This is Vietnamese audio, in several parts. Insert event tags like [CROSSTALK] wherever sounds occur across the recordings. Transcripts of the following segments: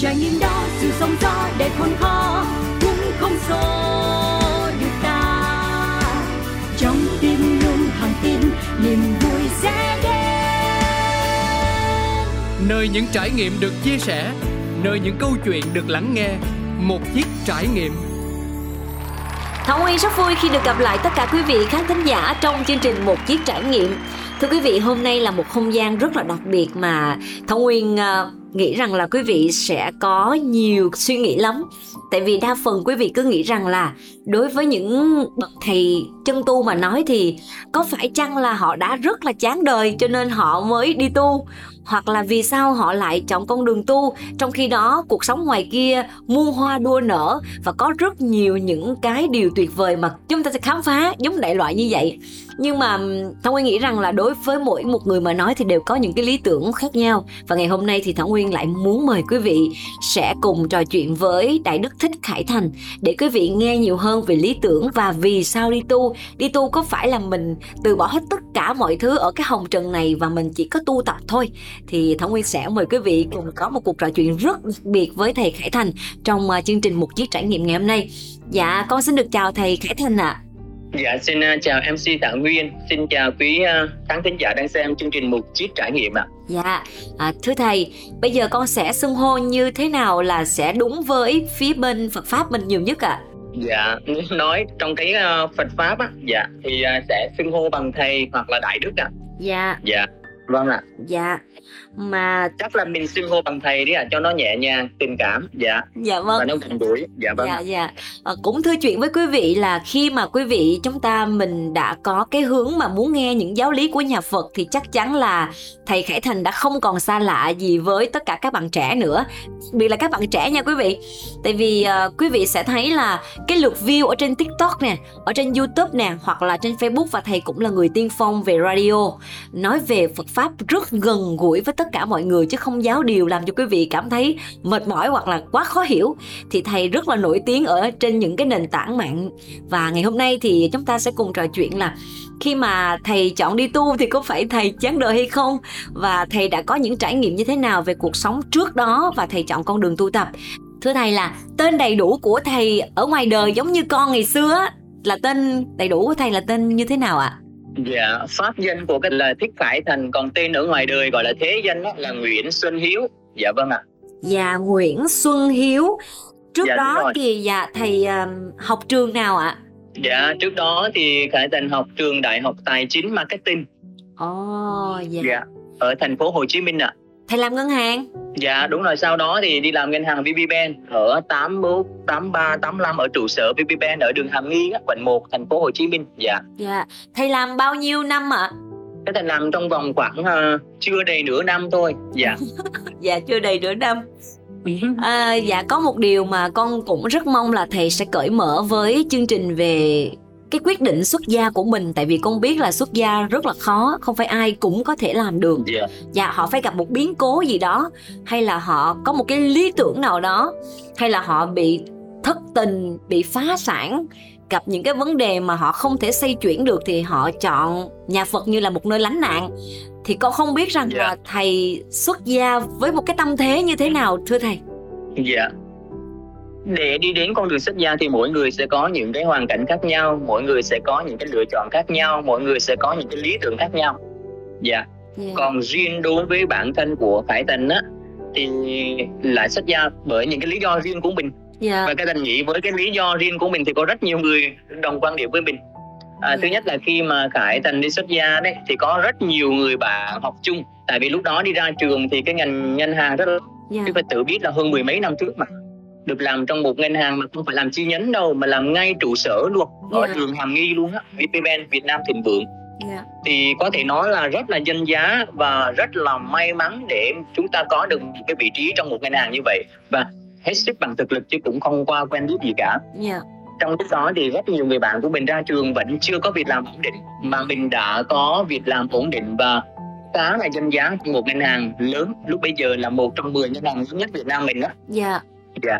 trải nghiệm đó dù sóng gió đẹp hơn khó cũng không xô được ta. Trong tim luôn thẳng tin niềm vui sẽ đến. Nơi những trải nghiệm được chia sẻ nơi những câu chuyện được lắng nghe một chiếc trải nghiệm. Thảo Nguyên rất vui khi được gặp lại tất cả quý vị khán thính giả trong chương trình Một Chiếc Trải Nghiệm. Thưa quý vị, hôm nay là một không gian rất là đặc biệt mà Thảo Nguyên uh, nghĩ rằng là quý vị sẽ có nhiều suy nghĩ lắm. Tại vì đa phần quý vị cứ nghĩ rằng là đối với những bậc thầy chân tu mà nói thì có phải chăng là họ đã rất là chán đời cho nên họ mới đi tu hoặc là vì sao họ lại chọn con đường tu. Trong khi đó, cuộc sống ngoài kia muôn hoa đua nở và có rất nhiều những cái điều tuyệt vời mà chúng ta sẽ khám phá giống đại loại như vậy. Nhưng mà thảo nguyên nghĩ rằng là đối với mỗi một người mà nói thì đều có những cái lý tưởng khác nhau. Và ngày hôm nay thì thảo nguyên lại muốn mời quý vị sẽ cùng trò chuyện với đại đức thích khải thành để quý vị nghe nhiều hơn về lý tưởng và vì sao đi tu. Đi tu có phải là mình từ bỏ hết tất cả mọi thứ ở cái hồng trần này và mình chỉ có tu tập thôi? Thì Thảo Nguyên sẽ mời quý vị cùng có một cuộc trò chuyện rất đặc biệt với thầy Khải Thành trong uh, chương trình một chiếc trải nghiệm ngày hôm nay. Dạ, con xin được chào thầy Khải Thành ạ. À. Dạ, xin uh, chào MC Thảo Nguyên, xin chào quý uh, khán thính giả đang xem chương trình một chiếc trải nghiệm ạ. À. Dạ, à, thưa thầy, bây giờ con sẽ xưng hô như thế nào là sẽ đúng với phía bên Phật pháp mình nhiều nhất ạ? À? Dạ, nói trong cái uh, Phật pháp á, dạ thì uh, sẽ xưng hô bằng thầy hoặc là đại đức ạ. À. Dạ. Dạ. Vâng ạ. Dạ mà chắc là mình xưng hô bằng thầy đi à cho nó nhẹ nhàng tình cảm. Dạ. Dạ vâng. Và nó gần gũi dạ vâng. Dạ dạ. À, cũng thưa chuyện với quý vị là khi mà quý vị chúng ta mình đã có cái hướng mà muốn nghe những giáo lý của nhà Phật thì chắc chắn là thầy Khải Thành đã không còn xa lạ gì với tất cả các bạn trẻ nữa. Biệt là các bạn trẻ nha quý vị. Tại vì uh, quý vị sẽ thấy là cái lượt view ở trên TikTok nè ở trên YouTube nè hoặc là trên Facebook và thầy cũng là người tiên phong về radio. Nói về Phật pháp rất gần gũi với tất cả mọi người chứ không giáo điều làm cho quý vị cảm thấy mệt mỏi hoặc là quá khó hiểu. Thì thầy rất là nổi tiếng ở trên những cái nền tảng mạng. Và ngày hôm nay thì chúng ta sẽ cùng trò chuyện là khi mà thầy chọn đi tu thì có phải thầy chán đời hay không? Và thầy đã có những trải nghiệm như thế nào về cuộc sống trước đó và thầy chọn con đường tu tập? Thưa thầy là tên đầy đủ của thầy ở ngoài đời giống như con ngày xưa là tên đầy đủ của thầy là tên như thế nào ạ? à? Dạ, pháp danh của cái là Thích Khải Thành Còn tên ở ngoài đời gọi là thế danh đó, là Nguyễn Xuân Hiếu. Dạ vâng ạ. Dạ Nguyễn Xuân Hiếu. Trước dạ, đó thì dạ thầy uh, học trường nào ạ? Dạ trước đó thì Khải Thành học trường Đại học Tài chính Marketing. Ồ oh, dạ. dạ Ở thành phố Hồ Chí Minh ạ Thầy làm ngân hàng? Dạ đúng rồi sau đó thì đi làm ngân hàng VPBank ở 81, 83, 85 ở trụ sở VPBank ở đường Hàm Nghi quận 1 thành phố Hồ Chí Minh. Dạ. Dạ. Thầy làm bao nhiêu năm ạ? Cái thầy làm trong vòng khoảng uh, chưa đầy nửa năm thôi. Dạ. [LAUGHS] dạ chưa đầy nửa năm. À, dạ có một điều mà con cũng rất mong là thầy sẽ cởi mở với chương trình về cái quyết định xuất gia của mình tại vì con biết là xuất gia rất là khó không phải ai cũng có thể làm được yeah. Dạ. dạ họ phải gặp một biến cố gì đó hay là họ có một cái lý tưởng nào đó hay là họ bị thất tình bị phá sản gặp những cái vấn đề mà họ không thể xây chuyển được thì họ chọn nhà Phật như là một nơi lánh nạn thì con không biết rằng yeah. là dạ. thầy xuất gia với một cái tâm thế như thế nào thưa thầy dạ yeah để đi đến con đường xuất gia thì mỗi người sẽ có những cái hoàn cảnh khác nhau mỗi người sẽ có những cái lựa chọn khác nhau mỗi người sẽ có những cái lý tưởng khác nhau dạ yeah. yeah. còn riêng đối với bản thân của khải tình á thì lại xuất gia bởi những cái lý do riêng của mình yeah. Dạ. và cái tình nghĩ với cái lý do riêng của mình thì có rất nhiều người đồng quan điểm với mình à, yeah. thứ dạ. nhất là khi mà khải thành đi xuất gia đấy thì có rất nhiều người bạn học chung tại vì lúc đó đi ra trường thì cái ngành ngân hàng rất là yeah. Dạ. phải tự biết là hơn mười mấy năm trước mà được làm trong một ngân hàng mà không phải làm chi nhánh đâu mà làm ngay trụ sở luôn ở yeah. trường Hàm Nghi luôn á VPBank Việt Nam Thịnh Vượng yeah. thì có thể nói là rất là danh giá và rất là may mắn để chúng ta có được một cái vị trí trong một ngân hàng như vậy và hết sức bằng thực lực chứ cũng không qua quen biết gì cả yeah trong lúc đó thì rất nhiều người bạn của mình ra trường vẫn chưa có việc làm ổn định mà mình đã có việc làm ổn định và khá là danh giá trong một ngân hàng lớn lúc bây giờ là một trong 10 ngân hàng lớn nhất Việt Nam mình đó. Dạ. Dạ.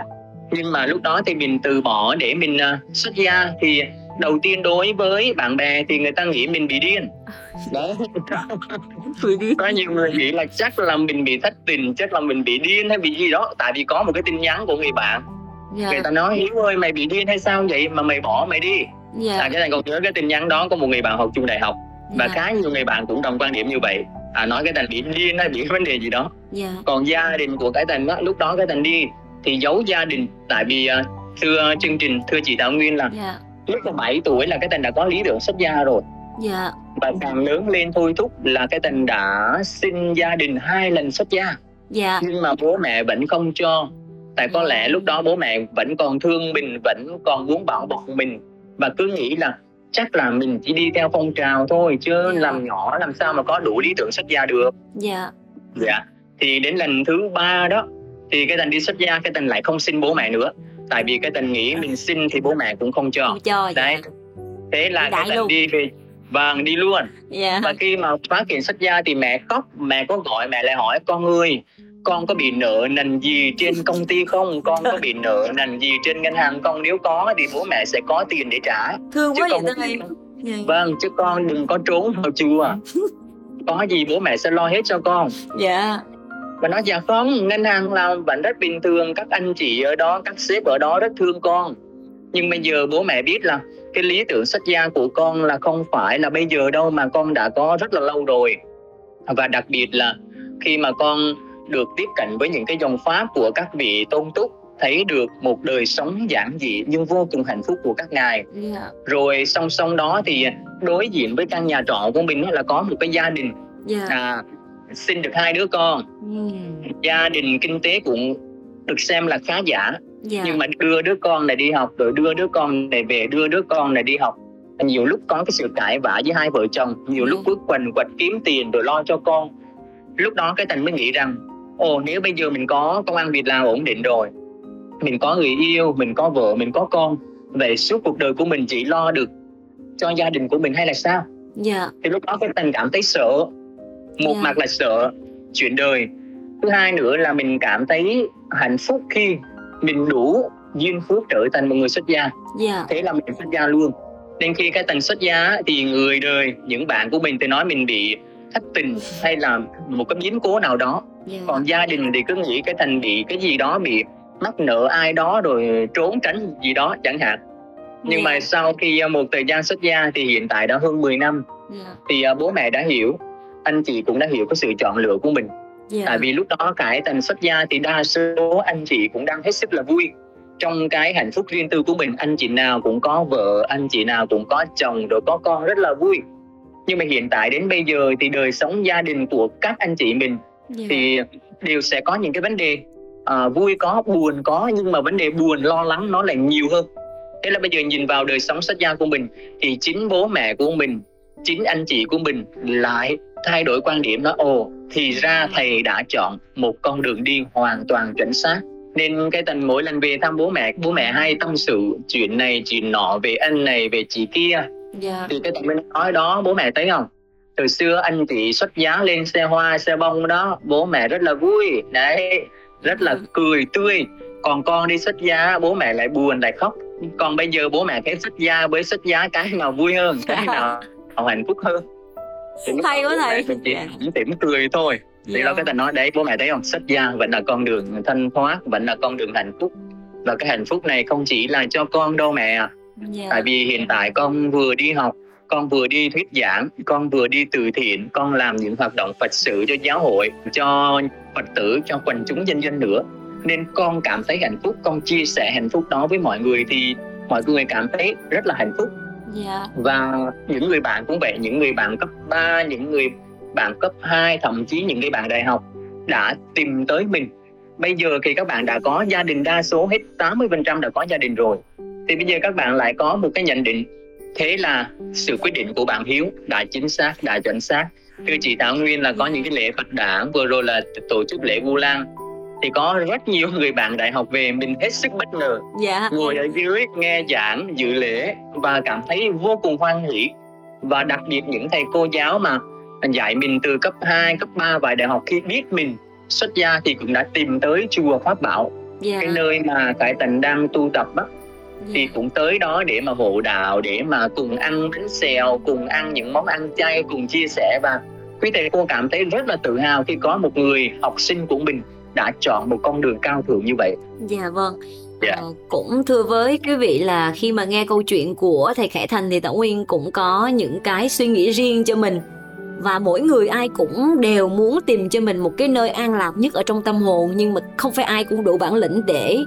Nhưng mà lúc đó thì mình từ bỏ để mình uh, xuất gia thì đầu tiên đối với bạn bè thì người ta nghĩ mình bị điên. [LAUGHS] Đấy. Có nhiều người nghĩ là chắc là mình bị thất tình chắc là mình bị điên hay bị gì đó. Tại vì có một cái tin nhắn của người bạn. Dạ. Người ta nói hiếu ơi mày bị điên hay sao vậy? Mà mày bỏ mày đi. Dạ. À, cái này còn nhớ cái tin nhắn đó có một người bạn học chung đại học. Và dạ. khá nhiều người bạn cũng đồng quan điểm như vậy. À, nói cái tình bị điên hay bị vấn đề gì đó. Dạ. Còn gia đình của cái tình á lúc đó cái tình đi thì giấu gia đình. Tại vì à, thưa chương trình thưa chị Thảo Nguyên là dạ. lúc mà 7 tuổi là cái tình đã có lý tưởng xuất gia rồi. Dạ. Và càng lớn lên thôi thúc là cái tình đã xin gia đình hai lần xuất gia. Dạ. Nhưng mà bố mẹ vẫn không cho. Tại có lẽ lúc đó bố mẹ vẫn còn thương mình vẫn còn muốn bảo bọc mình. Và cứ nghĩ là chắc là mình chỉ đi theo phong trào thôi chứ Dạ. làm nhỏ làm sao mà có đủ lý tưởng xuất gia được. Dạ. Dạ. Thì đến lần thứ ba đó thì cái tình đi xuất gia cái tình lại không xin bố mẹ nữa. Tại vì cái tình nghĩ mình xin thì bố mẹ cũng không cho. Không cho đấy. dạ thế là cái tình luôn. đi về vâng đi luôn. Dạ. Và khi mà phát hiện xuất gia thì mẹ khóc mẹ có gọi mẹ lại hỏi con ơi con có bị nợ nần gì trên công ty không? Con có bị nợ nần gì trên ngân hàng không? Nếu có thì bố mẹ sẽ có tiền để trả. Thương chứ quá vậy con dạ. Vâng chứ con đừng có trốn vào chùa. [LAUGHS] Có gì bố mẹ sẽ lo hết cho con. Dạ và nói dạ không ngân hàng là vẫn rất bình thường. Các anh chị ở đó các sếp ở đó rất thương con. Nhưng bây giờ bố mẹ biết là cái lý tưởng xuất gia của con là không phải là bây giờ đâu mà con đã có rất là lâu rồi. Và đặc biệt là khi mà con được tiếp cận với những cái dòng pháp của các vị tôn túc thấy được một đời sống giản dị nhưng vô cùng hạnh phúc của các ngài. Dạ. Rồi song song đó thì đối diện với căn nhà trọ của mình là có một cái gia đình. Dạ. À, sinh được hai đứa con. Ừ. gia đình kinh tế cũng được xem là khá giả. Dạ. Nhưng mà đưa đứa con này đi học rồi đưa đứa con này về đưa đứa con này đi học. Nhiều lúc có cái sự cãi vã với hai vợ chồng. Nhiều lúc cứ quần quật kiếm tiền rồi lo cho con. Lúc đó cái tình mới nghĩ rằng ồ nếu bây giờ mình có công ăn việc làm ổn định rồi mình có người yêu mình có vợ mình có con vậy suốt cuộc đời của mình chỉ lo được cho gia đình của mình hay là sao? Dạ. Thì lúc đó cái tình cảm thấy sợ một Dạ. mặt là sợ chuyện đời thứ hai nữa là mình cảm thấy hạnh phúc khi mình đủ duyên phước trở thành một người xuất gia. Dạ. Thế là mình xuất gia luôn. Nên khi cái tình xuất gia thì người đời những bạn của mình thì nói mình bị thất tình hay là một cái biến cố nào đó. Dạ. Còn gia đình thì cứ nghĩ cái thành bị cái gì đó bị mắc nợ ai đó rồi trốn tránh gì đó chẳng hạn. Nhưng Dạ. mà sau khi à, một thời gian xuất gia thì hiện tại đã hơn 10 năm. Dạ. Thì à, bố mẹ đã hiểu anh chị cũng đã hiểu cái sự chọn lựa của mình. Dạ. Tại vì lúc đó cái tần xuất gia thì đa số anh chị cũng đang hết sức là vui. Trong cái hạnh phúc riêng tư của mình anh chị nào cũng có vợ anh chị nào cũng có chồng rồi có con rất là vui. Nhưng mà hiện tại đến bây giờ thì đời sống gia đình của các anh chị mình dạ. thì đều sẽ có những cái vấn đề à, vui có buồn có nhưng mà vấn đề buồn lo lắng nó lại nhiều hơn. Thế là bây giờ nhìn vào đời sống xuất gia của mình thì chính bố mẹ của mình chính anh chị của mình lại thay đổi quan điểm đó ồ thì ra thầy đã chọn một con đường đi hoàn toàn chuẩn xác. Nên cái tần mỗi lần về thăm bố mẹ bố mẹ hay tâm sự chuyện này chuyện nọ về anh này về chị kia. Dạ. Thì cái tần mới nói đó bố mẹ thấy không? Từ xưa anh chị xuất giá lên xe hoa xe bông đó bố mẹ rất là vui. Đấy rất là cười tươi. Còn con đi xuất giá bố mẹ lại buồn lại khóc. Còn bây giờ bố mẹ cái xuất gia với xuất giá cái nào vui hơn cái nào [LAUGHS] hạnh phúc hơn Thì lúc Hay quá thầy. mình chỉ mỉm cười thôi. Thì Dạ. đó cái ta nói đấy bố mẹ thấy không? Xuất gia vẫn là con đường thanh thoát vẫn là con đường hạnh phúc. Và cái hạnh phúc này không chỉ là cho con đâu mẹ ạ. Dạ. Tại vì hiện tại con vừa đi học con vừa đi thuyết giảng con vừa đi từ thiện con làm những hoạt động phật sự cho giáo hội cho phật tử cho quần chúng nhân dân nữa. Nên con cảm thấy hạnh phúc con chia sẻ hạnh phúc đó với mọi người thì mọi người cảm thấy rất là hạnh phúc yeah. và những người bạn cũng vậy, những người bạn cấp 3 những người bạn cấp 2 thậm chí những người bạn đại học đã tìm tới mình. Bây giờ thì các bạn đã có gia đình đa số hết 80% đã có gia đình rồi. Thì bây giờ các bạn lại có một cái nhận định, thế là sự quyết định của bạn Hiếu đã chính xác, đã chuẩn xác. Thưa chị Thảo Nguyên là có những cái lễ Phật đản, vừa rồi là tổ chức lễ Vu Lan thì có rất nhiều người bạn đại học về mình hết sức bất ngờ. Dạ. Ngồi ở dưới nghe giảng dự lễ và cảm thấy vô cùng hoan hỷ. Và đặc biệt những thầy cô giáo mà dạy mình từ cấp 2, cấp 3 và đại học khi biết mình xuất gia thì cũng đã tìm tới chùa Pháp Bảo. Dạ. Cái nơi mà Cải Tần đang tu tập á thì cũng tới đó để mà hộ đạo để mà cùng ăn bánh xèo cùng ăn những món ăn chay cùng chia sẻ. Và quý thầy cô cảm thấy rất là tự hào khi có một người học sinh của mình đã chọn một con đường cao thượng như vậy. Dạ vâng. Dạ. Ờ, cũng thưa với quý vị là khi mà nghe câu chuyện của thầy Khải Thành thì Tảo Nguyên cũng có những cái suy nghĩ riêng cho mình. Và mỗi người ai cũng đều muốn tìm cho mình một cái nơi an lạc nhất ở trong tâm hồn nhưng mà không phải ai cũng đủ bản lĩnh để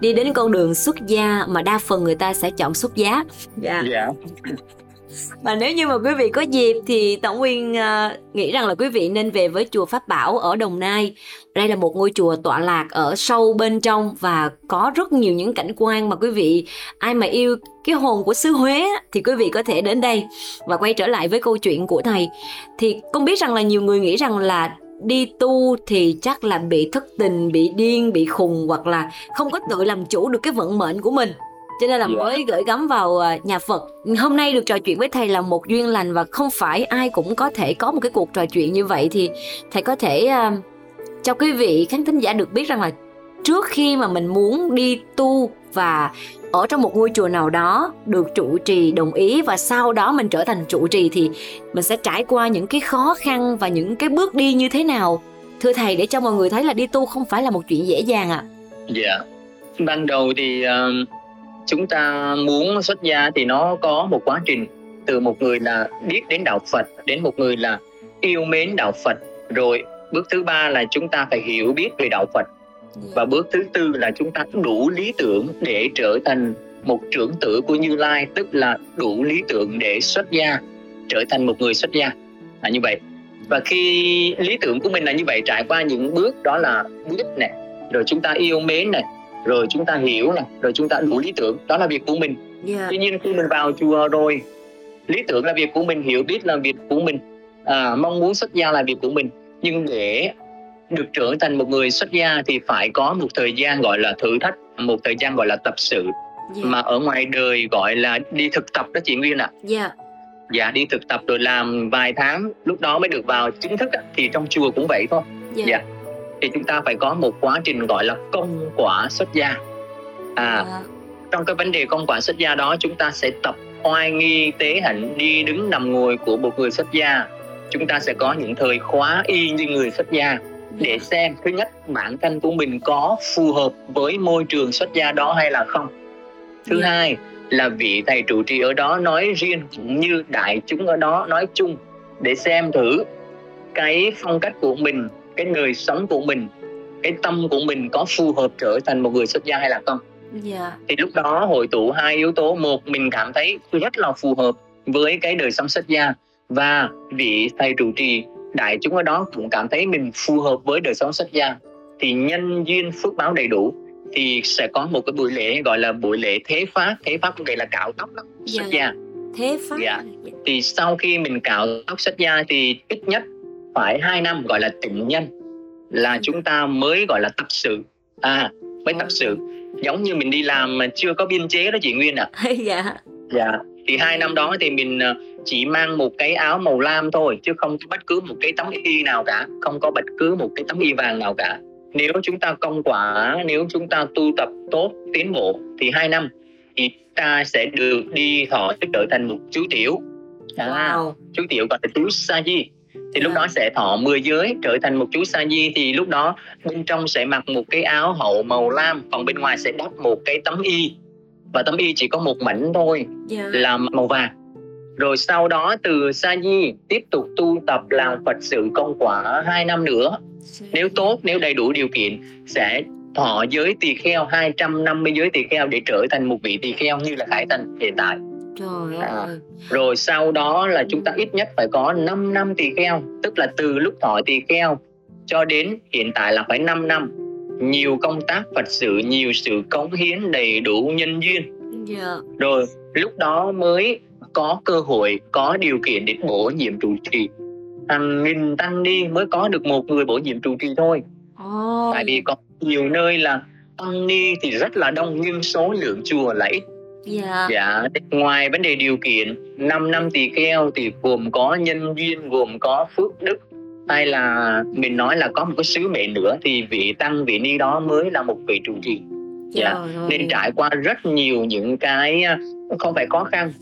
đi đến con đường xuất gia mà đa phần người ta sẽ chọn xuất giá dạ. Dạ và nếu như mà quý vị có dịp thì Tổng Nguyên uh, nghĩ rằng là quý vị nên về với chùa Pháp Bảo ở Đồng Nai. Đây là một ngôi chùa tọa lạc ở sâu bên trong và có rất nhiều những cảnh quan mà quý vị ai mà yêu cái hồn của xứ Huế thì quý vị có thể đến đây và quay trở lại với câu chuyện của thầy. Thì con biết rằng là nhiều người nghĩ rằng là đi tu thì chắc là bị thất tình, bị điên, bị khùng hoặc là không có tự làm chủ được cái vận mệnh của mình cho nên là Dạ. mới gửi gắm vào à, nhà Phật. Hôm nay được trò chuyện với thầy là một duyên lành và không phải ai cũng có thể có một cái cuộc trò chuyện như vậy thì thầy có thể à, cho quý vị khán thính giả được biết rằng là trước khi mà mình muốn đi tu và ở trong một ngôi chùa nào đó được trụ trì đồng ý và sau đó mình trở thành trụ trì thì mình sẽ trải qua những cái khó khăn và những cái bước đi như thế nào thưa thầy để cho mọi người thấy là đi tu không phải là một chuyện dễ dàng ạ Dạ. Ban đầu thì ờ, chúng ta muốn xuất gia thì nó có một quá trình. Từ một người là biết đến đạo Phật đến một người là yêu mến đạo Phật. Rồi bước thứ ba là chúng ta phải hiểu biết về đạo Phật. Và bước thứ tư là chúng ta đủ lý tưởng để trở thành một trưởng tử của Như Lai tức là đủ lý tưởng để xuất gia trở thành một người xuất gia. Là như vậy. Và khi lý tưởng của mình là như vậy trải qua những bước đó là biết này rồi chúng ta yêu mến này rồi chúng ta hiểu này rồi chúng ta đủ lý tưởng đó là việc của mình. Dạ. Tuy nhiên khi mình vào chùa rồi lý tưởng là việc của mình hiểu biết là việc của mình à, mong muốn xuất gia là việc của mình. Nhưng để được trở thành một người xuất gia thì phải có một thời gian gọi là thử thách một thời gian gọi là tập sự. Dạ. Mà ở ngoài đời gọi là đi thực tập đó chị Nguyên ạ. Dạ. Dạ đi thực tập rồi làm vài tháng lúc đó mới được vào chính thức thì trong chùa cũng vậy thôi. Dạ. Dạ. Thì chúng ta phải có một quá trình gọi là công quả xuất gia. À dạ trong cái vấn đề công quả xuất gia đó chúng ta sẽ tập oai nghi tế hạnh đi đứng nằm ngồi của một người xuất gia. Chúng ta sẽ có những thời khóa y như người xuất gia. Để xem thứ nhất bản thân của mình có phù hợp với môi trường xuất gia đó hay là không. Thứ Dạ. hai là vị thầy trụ trì ở đó nói riêng cũng như đại chúng ở đó nói chung. Để xem thử cái phong cách của mình cái đời sống của mình cái tâm của mình có phù hợp trở thành một người xuất gia hay là không? Dạ. Thì lúc đó hội tụ hai yếu tố. Một mình cảm thấy rất là phù hợp với cái đời sống xuất gia. Và vị thầy trụ trì đại chúng ở đó cũng cảm thấy mình phù hợp với đời sống xuất gia. Thì nhân duyên phước báo đầy đủ thì sẽ có một cái buổi lễ gọi là buổi lễ thế pháp thế pháp có nghĩa là cạo tóc đó, Dạ, xuất dạ. gia. Thế pháp Dạ. thì sau khi mình cạo tóc xuất gia thì ít nhất phải 2 năm gọi là tịnh nhân là chúng ta mới gọi là tập sự. À mới tập sự. Giống như mình đi làm mà chưa có biên chế đó chị Nguyên ạ. [LAUGHS] Dạ. Dạ thì hai năm đó thì mình ờ, chỉ mang một cái áo màu lam thôi chứ không có bất cứ một cái tấm y nào cả không có bất cứ một cái tấm y vàng nào cả. Nếu chúng ta công quả nếu chúng ta tu tập tốt tiến bộ thì hai năm thì ta sẽ được đi thọ tức trở thành một chú tiểu. À, wow. Chú tiểu gọi là chú sa di thì lúc đó sẽ thọ 10 giới trở thành một chú sa di. Thì lúc đó bên trong sẽ mặc một cái áo hậu màu lam còn bên ngoài sẽ đắp một cái tấm y. Và tấm y chỉ có một mảnh thôi dạ. là màu vàng. Rồi sau đó từ sa di tiếp tục tu tập làm phật sự công quả 2 năm nữa. Nếu tốt nếu đầy đủ điều kiện sẽ thọ giới tỳ kheo 250 giới tỳ kheo để trở thành một vị tỳ kheo như là Khải Thành hiện tại trời À. ơi. Rồi sau đó là chúng ta ít nhất phải có 5 năm tỳ kheo tức là từ lúc thọ tỳ kheo cho đến hiện tại là phải 5 năm. Nhiều công tác Phật sự nhiều sự cống hiến đầy đủ nhân duyên. Dạ. Rồi lúc đó mới có cơ hội có điều kiện để bổ nhiệm trụ trì. Hàng nghìn tăng ni mới có được một người bổ nhiệm trụ trì thôi. Ồ, tại vì có nhiều nơi là tăng ni thì rất là đông nhưng số lượng chùa là ít dạ. Dạ ngoài vấn đề điều kiện 5 năm tỳ kheo thì gồm có nhân duyên gồm có phước đức hay là mình nói là có một cái sứ mệnh nữa thì vị tăng vị ni đó mới là một vị trụ trì. Dạ nên trải qua rất nhiều những cái không phải khó khăn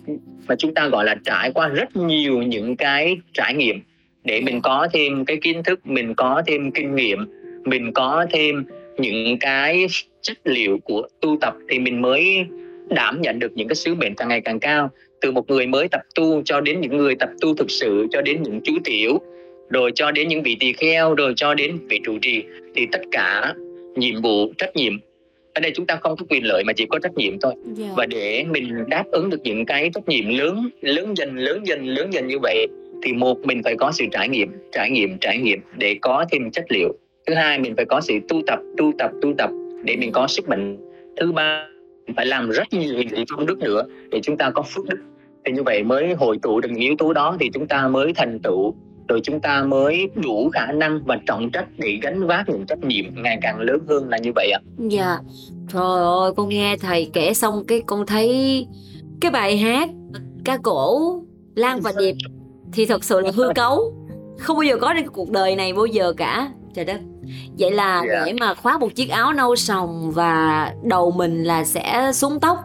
mà chúng ta gọi là trải qua rất nhiều những cái trải nghiệm để mình có thêm cái kiến thức mình có thêm kinh nghiệm mình có thêm những cái chất liệu của tu tập thì mình mới đảm nhận được những cái sứ mệnh càng ngày càng cao từ một người mới tập tu cho đến những người tập tu thực sự cho đến những chú tiểu rồi cho đến những vị tỳ kheo rồi cho đến vị trụ trì thì tất cả nhiệm vụ trách nhiệm ở đây chúng ta không có quyền lợi mà chỉ có trách nhiệm thôi yeah. Dạ. và để mình đáp ứng được những cái trách nhiệm lớn lớn dần lớn dần lớn dần như vậy thì một mình phải có sự trải nghiệm trải nghiệm trải nghiệm để có thêm chất liệu thứ hai mình phải có sự tu tập tu tập tu tập để mình có sức mạnh thứ ba phải làm rất nhiều những công đức nữa để chúng ta có phước đức thì như vậy mới hội tụ được những yếu tố đó thì chúng ta mới thành tựu rồi chúng ta mới đủ khả năng và trọng trách để gánh vác những trách nhiệm ngày càng lớn hơn là như vậy ạ. Dạ. Trời ơi, con nghe thầy kể xong cái con thấy cái bài hát ca cổ Lan và Điệp thì thật sự là hư cấu không bao giờ có trên cuộc đời này bao giờ cả trời đất vậy là yeah. Dạ. để mà khoác một chiếc áo nâu sòng và đầu mình là sẽ xuống tóc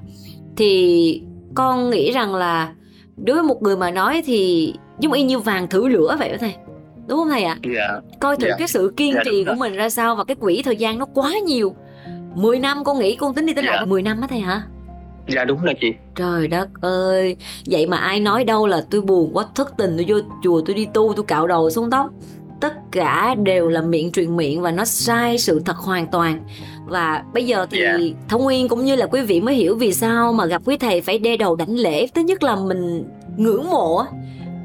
thì con nghĩ rằng là đối với một người mà nói thì giống y như vàng thử lửa vậy đó thầy đúng không thầy ạ à? yeah. coi thử yeah. cái sự kiên yeah, trì của mình ra sao và cái quỹ thời gian nó quá nhiều 10 năm con nghĩ con tính đi tính yeah. lại 10 năm á thầy hả dạ đúng là chị trời đất ơi vậy mà ai nói đâu là tôi buồn quá thất tình tôi vô chùa tôi đi tu tôi cạo đầu xuống tóc tất cả đều là miệng truyền miệng và nó sai sự thật hoàn toàn và bây giờ thì yeah. Thông nguyên cũng như là quý vị mới hiểu vì sao mà gặp quý thầy phải đe đầu đảnh lễ thứ nhất là mình ngưỡng mộ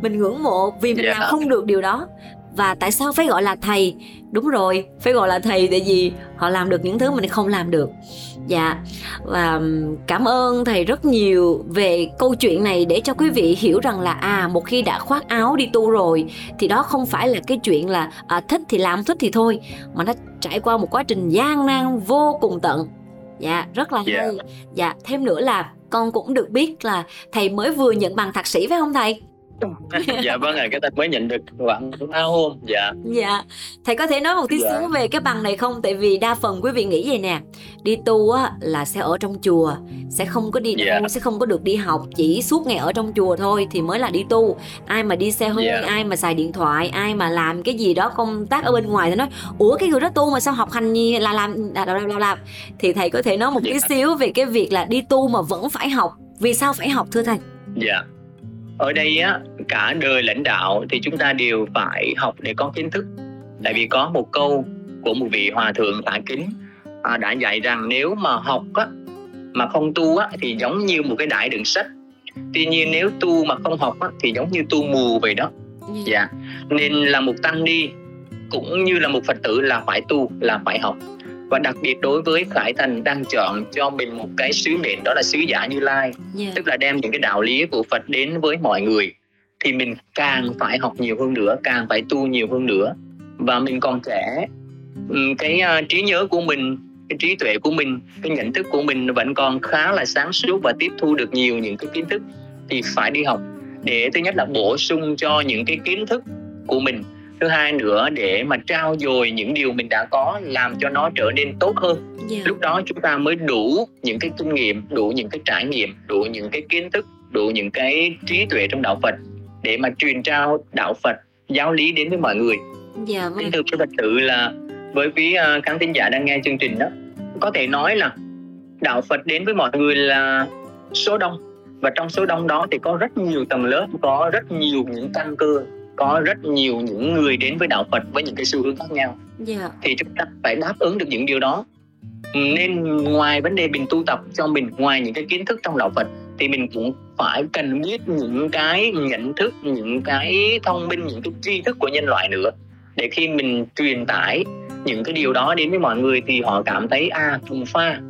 mình ngưỡng mộ vì mình yeah. Làm không được điều đó và tại sao phải gọi là thầy đúng rồi phải gọi là thầy tại vì họ làm được những thứ mình không làm được dạ và cảm ơn thầy rất nhiều về câu chuyện này để cho quý vị hiểu rằng là à một khi đã khoác áo đi tu rồi thì đó không phải là cái chuyện là à, thích thì làm thích thì thôi mà nó trải qua một quá trình gian nan vô cùng tận dạ rất là yeah. hay dạ. dạ thêm nữa là con cũng được biết là thầy mới vừa nhận bằng thạc sĩ phải không thầy [LAUGHS] dạ vâng ạ cái ta mới nhận được khoảng ba hôm dạ dạ thầy có thể nói một tí dạ. xíu về cái bằng này không tại vì đa phần quý vị nghĩ vậy nè đi tu á là sẽ ở trong chùa sẽ không có đi đâu dạ. sẽ không có được đi học chỉ suốt ngày ở trong chùa thôi thì mới là đi tu ai mà đi xe hơi dạ. ai mà xài điện thoại ai mà làm cái gì đó công tác ở bên ngoài thì nói ủa cái người đó tu mà sao học hành gì là làm là làm, làm, làm. thì thầy có thể nói một dạ. tí xíu về cái việc là đi tu mà vẫn phải học vì sao phải học thưa thầy dạ ở đây á cả đời lãnh đạo thì chúng ta đều phải học để có kiến thức. Tại vì có một câu của một vị hòa thượng tạ kính à, đã dạy rằng nếu mà học á mà không tu á thì giống như một cái đại đựng sách tuy nhiên nếu tu mà không học á thì giống như tu mù vậy đó. Dạ. Nên là một tăng ni cũng như là một phật tử là phải tu là phải học và đặc biệt đối với khải thành đang chọn cho mình một cái sứ mệnh đó là sứ giả như lai yeah. Dạ. tức là đem những cái đạo lý của phật đến với mọi người thì mình càng phải học nhiều hơn nữa càng phải tu nhiều hơn nữa và mình còn trẻ cái uh, trí nhớ của mình cái trí tuệ của mình cái nhận thức của mình vẫn còn khá là sáng suốt và tiếp thu được nhiều những cái kiến thức thì phải đi học để thứ nhất là bổ sung cho những cái kiến thức của mình thứ hai nữa để mà trao dồi những điều mình đã có làm cho nó trở nên tốt hơn yeah. Dạ. lúc đó chúng ta mới đủ những cái kinh nghiệm đủ những cái trải nghiệm đủ những cái kiến thức đủ những cái trí tuệ trong đạo phật để mà truyền trao đạo phật giáo lý đến với mọi người dạ vâng. thực thật sự là với quý uh, khán thính giả đang nghe chương trình đó có thể nói là đạo phật đến với mọi người là số đông và trong số đông đó thì có rất nhiều tầng lớp có rất nhiều những căn cơ có rất nhiều những người đến với đạo Phật với những cái xu hướng khác nhau yeah. Dạ. thì chúng ta phải đáp ứng được những điều đó nên ngoài vấn đề mình tu tập cho mình ngoài những cái kiến thức trong đạo Phật thì mình cũng phải cần biết những cái nhận thức những cái thông minh những cái tri thức của nhân loại nữa để khi mình truyền tải những cái điều đó đến với mọi người thì họ cảm thấy à cùng pha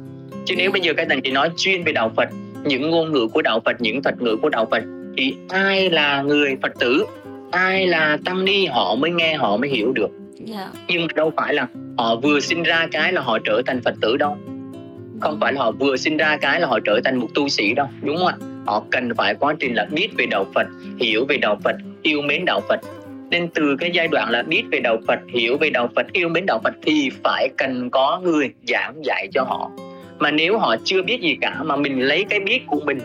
chứ nếu bây giờ cái thằng chỉ nói chuyên về đạo Phật những ngôn ngữ của đạo Phật những thuật ngữ của đạo Phật thì ai là người Phật tử ai là tăng ni họ mới nghe họ mới hiểu được yeah. Dạ. nhưng đâu phải là họ vừa sinh ra cái là họ trở thành phật tử đâu không phải là họ vừa sinh ra cái là họ trở thành một tu sĩ đâu đúng không ạ họ cần phải quá trình là biết về đạo phật hiểu về đạo phật yêu mến đạo phật nên từ cái giai đoạn là biết về đạo phật hiểu về đạo phật yêu mến đạo phật thì phải cần có người giảng dạy cho họ mà nếu họ chưa biết gì cả mà mình lấy cái biết của mình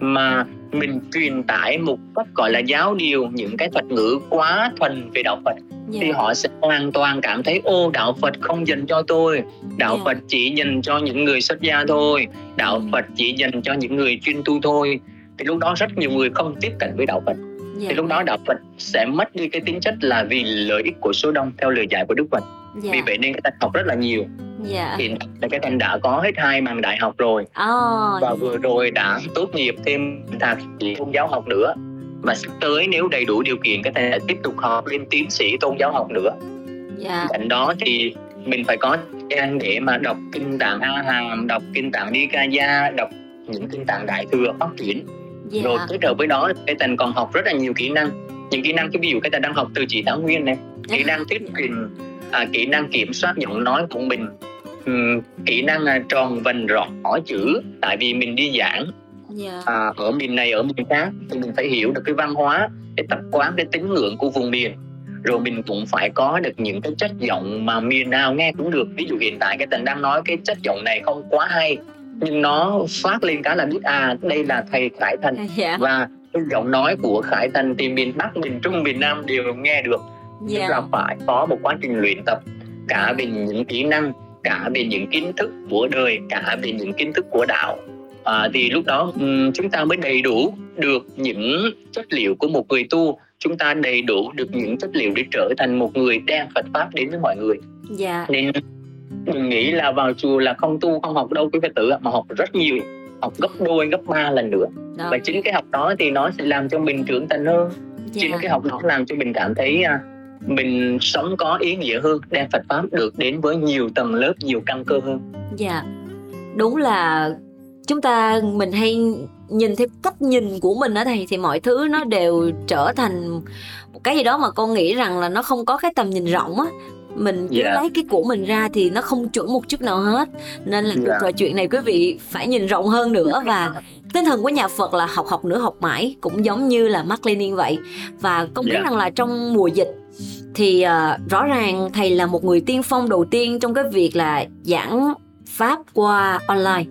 mà mình truyền tải một cách gọi là giáo điều những cái thuật ngữ quá thuần về đạo Phật dạ. thì họ sẽ hoàn toàn cảm thấy ô đạo Phật không dành cho tôi đạo Dạ. Phật chỉ dành cho những người xuất gia thôi đạo Ừ. Phật chỉ dành cho những người chuyên tu thôi thì lúc đó rất nhiều người không tiếp cận với đạo Phật dạ. thì lúc đó đạo Phật sẽ mất đi cái tính chất là vì lợi ích của số đông theo lời dạy của Đức Phật dạ. vì vậy nên cái thành học rất là nhiều dạ. tại là cái thành đã có hết hai bằng đại học rồi. Ồ, và vừa rồi đã tốt nghiệp thêm thạc sĩ tôn giáo học nữa. Và sắp tới nếu đầy đủ điều kiện cái thành sẽ tiếp tục học lên tiến sĩ tôn giáo học nữa. Dạ. cạnh đó thì mình phải có gian để mà đọc kinh tạng A Hàm, đọc kinh tạng Nikaya, đọc những kinh tạng đại thừa phát triển dạ. rồi kết hợp với đó cái thành còn học rất là nhiều kỹ năng. Những kỹ năng cái ví dụ cái thành đang học từ chỉ thảo nguyên này kỹ năng thuyết trình à, kỹ năng kiểm soát giọng nói của mình ừm, kỹ năng à, tròn vần rõ chữ tại vì mình đi giảng dạ. à, ở miền này ở miền khác thì mình phải hiểu được cái văn hóa cái tập quán cái tín ngưỡng của vùng miền rồi mình cũng phải có được những cái chất giọng mà miền nào nghe cũng được ví dụ hiện tại cái tình đang nói cái chất giọng này không quá hay nhưng nó phát lên cái là biết à đây là thầy khải thành dạ. và cái giọng nói của khải thành thì miền bắc miền trung miền nam đều nghe được tức dạ. là phải có một quá trình luyện tập cả về những kỹ năng cả về những kiến thức của đời cả về những kiến thức của đạo à, thì lúc đó chúng ta mới đầy đủ được những chất liệu của một người tu chúng ta đầy đủ được những chất liệu để trở thành một người đem Phật pháp đến với mọi người dạ. nên mình nghĩ là vào chùa là không tu không học đâu quý phật tử ạ, mà học rất nhiều học gấp đôi gấp ba lần nữa Đó. và chính cái học đó thì nó sẽ làm cho mình trưởng thành hơn chính dạ. cái học đó làm cho mình cảm thấy à, mình sống có ý nghĩa hơn đem Phật pháp được đến với nhiều tầng lớp nhiều căn cơ hơn Dạ Đúng là chúng ta mình hay nhìn theo cách nhìn của mình ở đây thì mọi thứ nó đều trở thành một cái gì đó mà con nghĩ rằng là nó không có cái tầm nhìn rộng á mình cứ Dạ. lấy cái của mình ra thì nó không chuẩn một chút nào hết nên là cuộc Dạ. trò chuyện này quý vị phải nhìn rộng hơn nữa và tinh thần của nhà Phật là học học nữa học mãi cũng giống như là Mark Lenin vậy và con biết Dạ. rằng là trong mùa dịch thì uh, rõ ràng thầy là một người tiên phong đầu tiên trong cái việc là giảng pháp qua online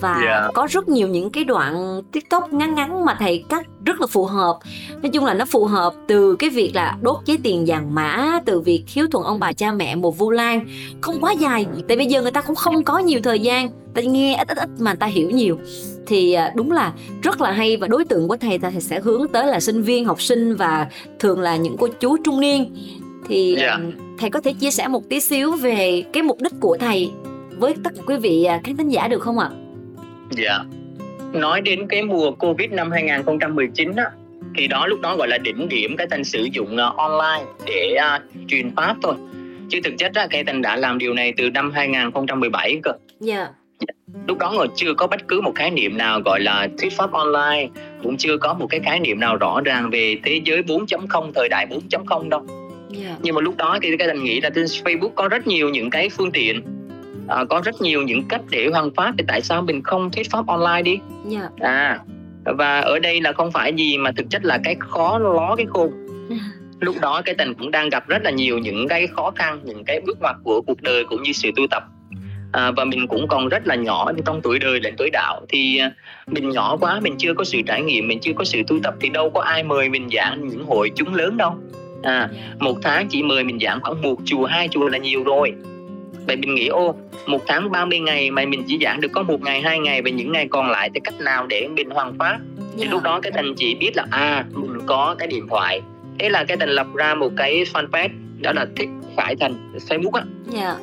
và Dạ. có rất nhiều những cái đoạn tiktok ngắn ngắn mà thầy cắt rất là phù hợp nói chung là nó phù hợp từ cái việc là đốt giấy tiền vàng mã từ việc hiếu thuận ông bà cha mẹ một vu lan không quá dài tại bây giờ người ta cũng không có nhiều thời gian ta nghe ít ít ít mà ta hiểu nhiều thì à, đúng là rất là hay và đối tượng của thầy ta sẽ hướng tới là sinh viên học sinh và thường là những cô chú trung niên thì Dạ. ừm, thầy có thể chia sẻ một tí xíu về cái mục đích của thầy với tất cả quý vị à, khán thính giả được không ạ? Dạ. Nói đến cái mùa Covid năm 2019 á thì đó lúc đó gọi là đỉnh điểm cái thành sử dụng ờ, online để à, truyền pháp thôi. Chứ thực chất á cái thành đã làm điều này từ năm 2017 cơ. Dạ. lúc đó còn chưa có bất cứ một khái niệm nào gọi là thuyết pháp online cũng chưa có một cái khái niệm nào rõ ràng về thế giới 4.0 thời đại 4.0 đâu. Dạ. nhưng mà lúc đó thì cái thành nghĩ là trên Facebook có rất nhiều những cái phương tiện à, có rất nhiều những cách để hoàn pháp thì tại sao mình không thuyết pháp online đi? Dạ. à và ở đây là không phải gì mà thực chất là cái khó ló cái khôn [LAUGHS] lúc đó cái tình cũng đang gặp rất là nhiều những cái khó khăn những cái bước ngoặt của cuộc đời cũng như sự tu tập. À, và mình cũng còn rất là nhỏ trong tuổi đời lẫn tuổi đạo thì à, mình nhỏ quá mình chưa có sự trải nghiệm mình chưa có sự tu tập thì đâu có ai mời mình giảng những hội chúng lớn đâu. À một tháng chỉ mời mình giảng khoảng một chùa hai chùa là nhiều rồi vậy mình nghĩ ô một tháng 30 ngày mà mình chỉ giảng được có một ngày hai ngày và những ngày còn lại thì cách nào để mình hoàn pháp thì Dạ. lúc đó cái thành chỉ biết là à mình có cái điện thoại thế là cái thành lập ra một cái fanpage đó là thích khải thành facebook á Dạ.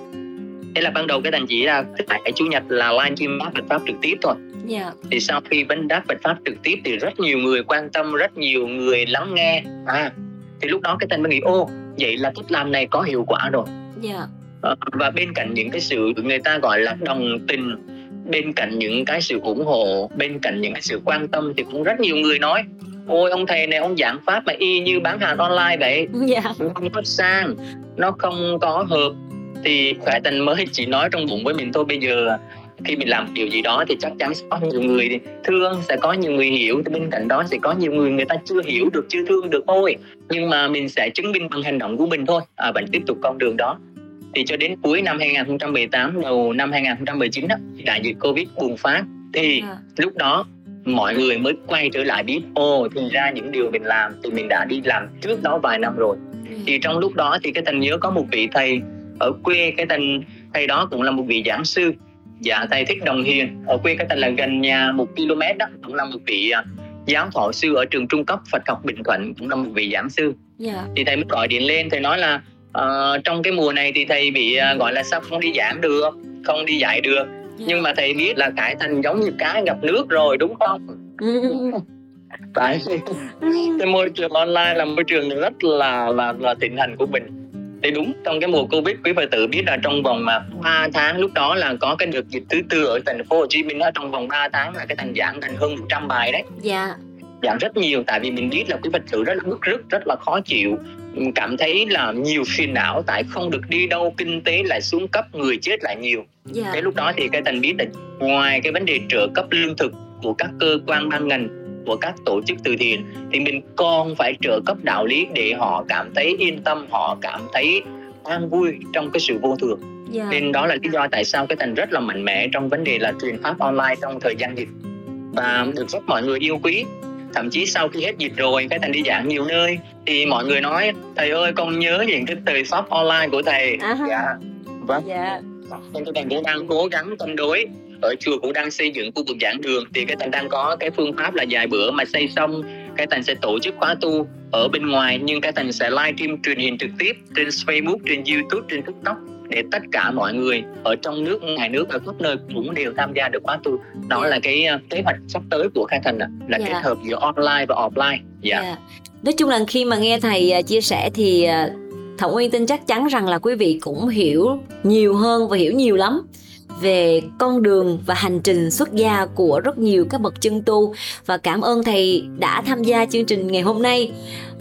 thế là ban đầu cái thành chỉ là tại chủ nhật là live stream Phật pháp trực tiếp thôi Dạ. thì sau khi vấn đáp Phật pháp trực tiếp thì rất nhiều người quan tâm rất nhiều người lắng nghe à thì lúc đó cái thành mới nghĩ ô vậy là cách làm này có hiệu quả rồi Dạ. Ờ, và bên cạnh những cái sự người ta gọi là đồng tình bên cạnh những cái sự ủng hộ bên cạnh những cái sự quan tâm thì cũng rất nhiều người nói ôi ông thầy này ông giảng pháp mà y như bán hàng online vậy. Dạ. nó không có sang nó không có hợp. Thì khải thành mới chỉ nói trong bụng với mình thôi bây giờ khi mình làm điều gì đó thì chắc chắn sẽ có nhiều người thương sẽ có nhiều người hiểu thì bên cạnh đó sẽ có nhiều người người ta chưa hiểu được chưa thương được thôi. Nhưng mà mình sẽ chứng minh bằng hành động của mình thôi. À, vẫn tiếp tục con đường đó thì cho đến cuối năm 2018 đầu năm 2019 đó, đại dịch Covid bùng phát. Thì À. lúc đó mọi người mới quay trở lại biết ô thì ra những điều mình làm thì mình đã đi làm trước đó vài năm rồi. Thì trong lúc đó thì cái thành nhớ có một vị thầy ở quê cái thành thầy đó cũng là một vị giảng sư. Dạ thầy thích đồng hiền. Ở quê cái thành là gần nhà một km đó cũng là một vị à, giáo thọ sư ở trường trung cấp Phật học Bình Thuận cũng là một vị giảng sư. Dạ. Thì thầy mới gọi điện lên thầy nói là ờ, trong cái mùa này thì thầy bị à, gọi là sao không đi giảng được không đi dạy được. Dạ. nhưng mà thầy biết là cải thành giống như cá gặp nước rồi đúng không? [LAUGHS] Tại cái môi trường online là môi trường rất là là là thịnh hành của mình. Thì đúng trong cái mùa covid quý phật tử biết là trong vòng mà 3 tháng lúc đó là có cái đợt dịch thứ tư ở thành phố Hồ Chí Minh đó trong vòng 3 tháng là cái thành giảng thành hơn 100 bài đấy. Dạ. Giảm rất nhiều tại vì mình biết là quý phật tử rất là bức rứt rất là khó chịu cảm thấy là nhiều phiền não tại không được đi đâu kinh tế lại xuống cấp người chết lại nhiều. Dạ. Cái lúc đó thì cái thành biết là ngoài cái vấn đề trợ cấp lương thực của các cơ quan ban ngành của các tổ chức từ thiện thì mình còn phải trợ cấp đạo lý để họ cảm thấy yên tâm họ cảm thấy an vui trong cái sự vô thường. Dạ. Nên đó là lý do tại sao cái thành rất là mạnh mẽ trong vấn đề là truyền pháp online trong thời gian dịch. Và được rất mọi người yêu quý thậm chí sau khi hết dịch rồi cái thành đi giảng nhiều nơi thì mọi người nói thầy ơi con nhớ những cái thời pháp online của thầy. À dạ. Vâng. Dạ. Nên cái thành cũng đang cố gắng cân đối. Ở chùa cũng đang xây dựng khu vực giảng đường thì cái thành đang có cái phương pháp là dài bữa mà xây xong cái thành sẽ tổ chức khóa tu ở bên ngoài nhưng cái thành sẽ live stream truyền hình trực tiếp trên Facebook trên YouTube trên TikTok để tất cả mọi người ở trong nước ngoài nước ở khắp nơi cũng đều tham gia được khóa tu đó Dạ. là cái uh, kế hoạch sắp tới của khai thành là Dạ. kết hợp giữa online và offline dạ Dạ. Nói chung là khi mà nghe thầy à, chia sẻ thì à, Thảo Nguyên tin chắc chắn rằng là quý vị cũng hiểu nhiều hơn và hiểu nhiều lắm về con đường và hành trình xuất gia của rất nhiều các bậc chân tu. Và cảm ơn thầy đã tham gia chương trình ngày hôm nay.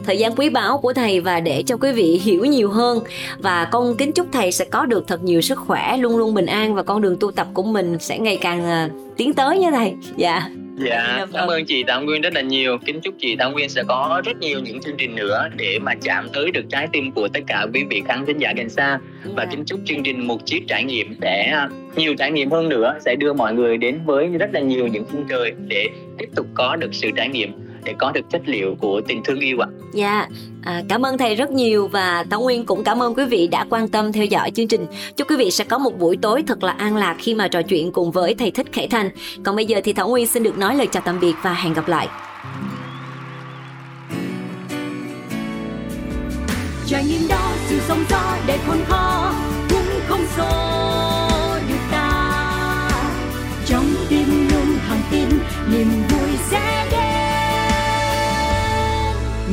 Thời gian quý báu của thầy và để cho quý vị hiểu nhiều hơn. Và con kính chúc thầy sẽ có được thật nhiều sức khỏe luôn luôn bình an và con đường tu tập của mình sẽ ngày càng à, tiến tới nha thầy. Dạ Dạ, Dạ, vâng. cảm ơn chị Thảo Nguyên rất là nhiều. Kính chúc chị Thảo Nguyên sẽ có rất nhiều những chương trình nữa để mà chạm tới được trái tim của tất cả quý vị khán thính giả gần xa. Và Dạ. kính chúc chương trình một chiếc trải nghiệm sẽ à, nhiều trải nghiệm hơn nữa sẽ đưa mọi người đến với rất là nhiều những khung trời để tiếp tục có được sự trải nghiệm để có được chất liệu của tình thương yêu ạ. Dạ, à, cảm ơn thầy rất nhiều và Thảo Nguyên cũng cảm ơn quý vị đã quan tâm theo dõi chương trình. Chúc quý vị sẽ có một buổi tối thật là an lạc khi mà trò chuyện cùng với thầy Thích Khải Thành. Còn bây giờ thì Thảo Nguyên xin được nói lời chào tạm biệt và hẹn gặp lại. trải nghiệm đó sự sóng gió để khôn khó cũng không xô